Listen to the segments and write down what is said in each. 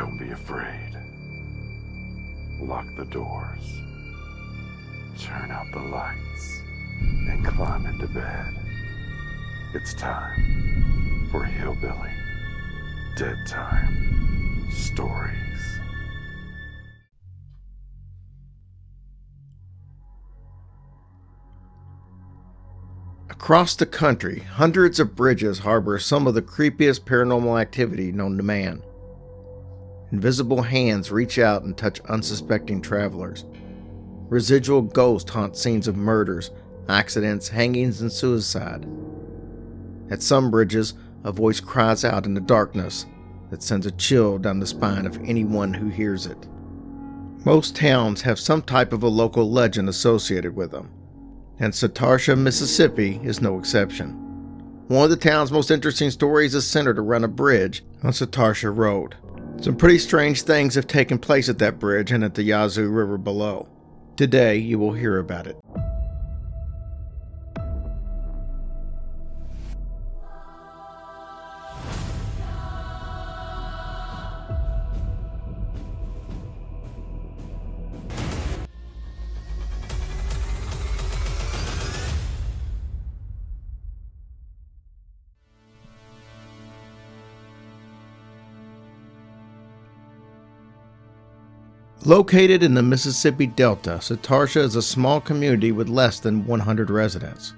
Don't be afraid. Lock the doors. Turn out the lights. And climb into bed. It's time for Hillbilly Dead Time Stories. Across the country, hundreds of bridges harbor some of the creepiest paranormal activity known to man. Invisible hands reach out and touch unsuspecting travelers. Residual ghosts haunt scenes of murders, accidents, hangings, and suicide. At some bridges, a voice cries out in the darkness that sends a chill down the spine of anyone who hears it. Most towns have some type of a local legend associated with them, and Satartia, Mississippi is no exception. One of the town's most interesting stories is centered around a bridge on Satartia Road. Some pretty strange things have taken place at that bridge and at the Yazoo River below. Today, you will hear about it. Located in the Mississippi Delta, Satartia is a small community with less than 100 residents.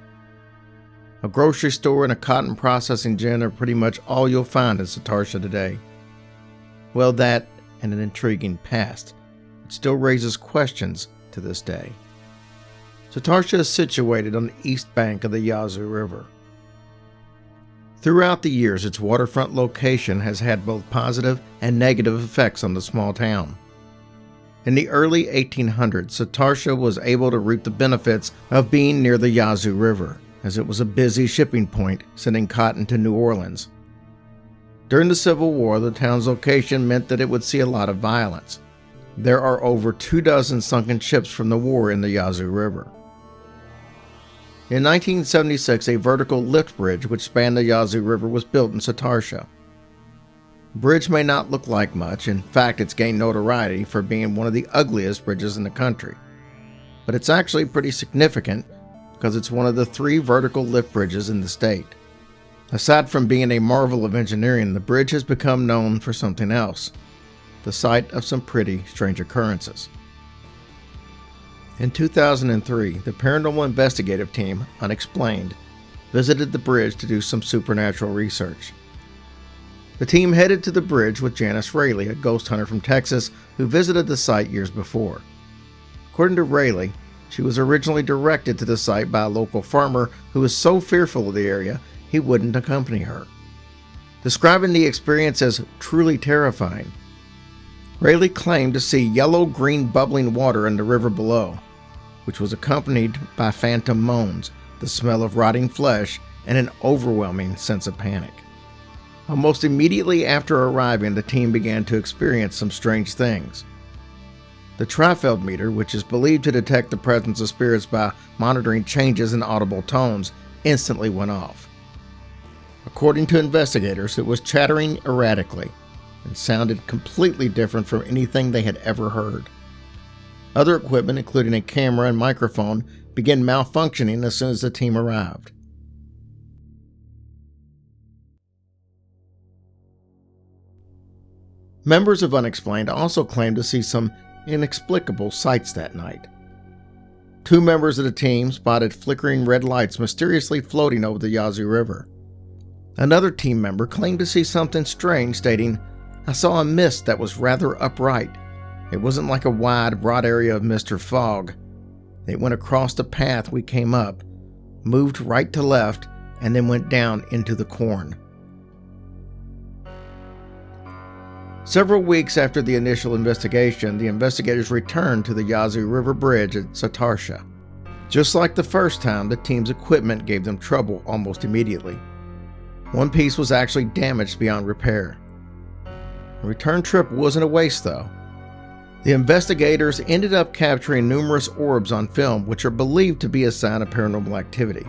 A grocery store and a cotton processing gin are pretty much all you'll find in Satartia today. Well, that and an intriguing past. It still raises questions to this day. Satartia is situated on the east bank of the Yazoo River. Throughout the years, its waterfront location has had both positive and negative effects on the small town. In the early 1800s, Satartia was able to reap the benefits of being near the Yazoo River, as it was a busy shipping point sending cotton to New Orleans. During the Civil War, the town's location meant that it would see a lot of violence. There are over two dozen sunken ships from the war in the Yazoo River. In 1976, a vertical lift bridge which spanned the Yazoo River was built in Satartia. Bridge may not look like much, in fact, it's gained notoriety for being one of the ugliest bridges in the country. But it's actually pretty significant because it's one of the three vertical lift bridges in the state. Aside from being a marvel of engineering, the bridge has become known for something else the site of some pretty strange occurrences. In 2003, the paranormal investigative team, Unexplained, visited the bridge to do some supernatural research. The team headed to the bridge with Janice Rayleigh, a ghost hunter from Texas who visited the site years before. According to Rayleigh, she was originally directed to the site by a local farmer who was so fearful of the area he wouldn't accompany her. Describing the experience as truly terrifying, Rayleigh claimed to see yellow green bubbling water in the river below, which was accompanied by phantom moans, the smell of rotting flesh, and an overwhelming sense of panic. Uh, Almost immediately after arriving, the team began to experience some strange things. The TriField meter, which is believed to detect the presence of spirits by monitoring changes in audible tones, instantly went off. According to investigators, it was chattering erratically and sounded completely different from anything they had ever heard. Other equipment, including a camera and microphone, began malfunctioning as soon as the team arrived. Members of Unexplained also claimed to see some inexplicable sights that night. Two members of the team spotted flickering red lights mysteriously floating over the Yazoo River. Another team member claimed to see something strange, stating, I saw a mist that was rather upright. It wasn't like a wide, broad area of mist or fog. It went across the path we came up, moved right to left, and then went down into the corn. Several weeks after the initial investigation, the investigators returned to the Yazoo River Bridge at Satartia. Just like the first time, the team's equipment gave them trouble almost immediately. One piece was actually damaged beyond repair. The return trip wasn't a waste, though. The investigators ended up capturing numerous orbs on film, which are believed to be a sign of paranormal activity.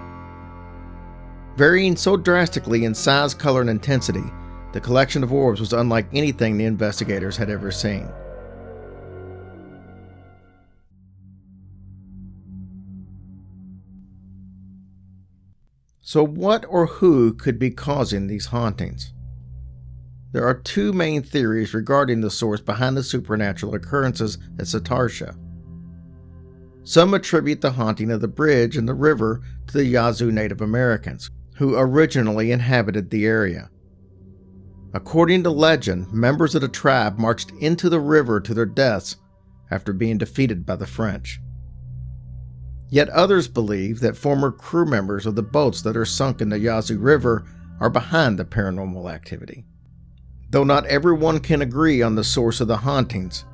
Varying so drastically in size, color, and intensity, The collection of orbs was unlike anything the investigators had ever seen. So, what or who could be causing these hauntings? There are two main theories regarding the source behind the supernatural occurrences at Satartia. Some attribute the haunting of the bridge and the river to the Yazoo Native Americans, who originally inhabited the area. According to legend, members of the tribe marched into the river to their deaths after being defeated by the French. Yet others believe that former crew members of the boats that are sunk in the Yazoo River are behind the paranormal activity. Though not everyone can agree on the source of the hauntings,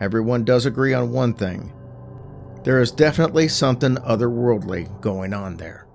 everyone does agree on one thing there is definitely something otherworldly going on there.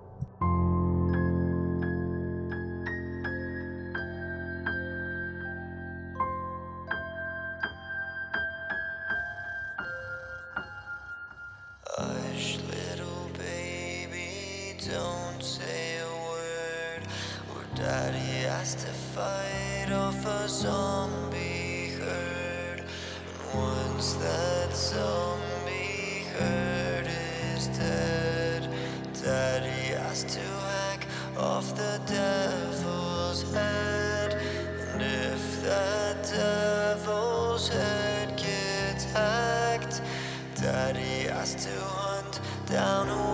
Don't say a word. Or daddy has to fight off a zombie herd. And once that zombie herd is dead, daddy has to hack off the devil's head. And if that devil's head gets hacked, Daddy has to hunt down a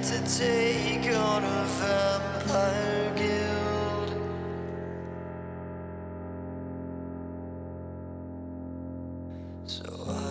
to take on a vampire guild. So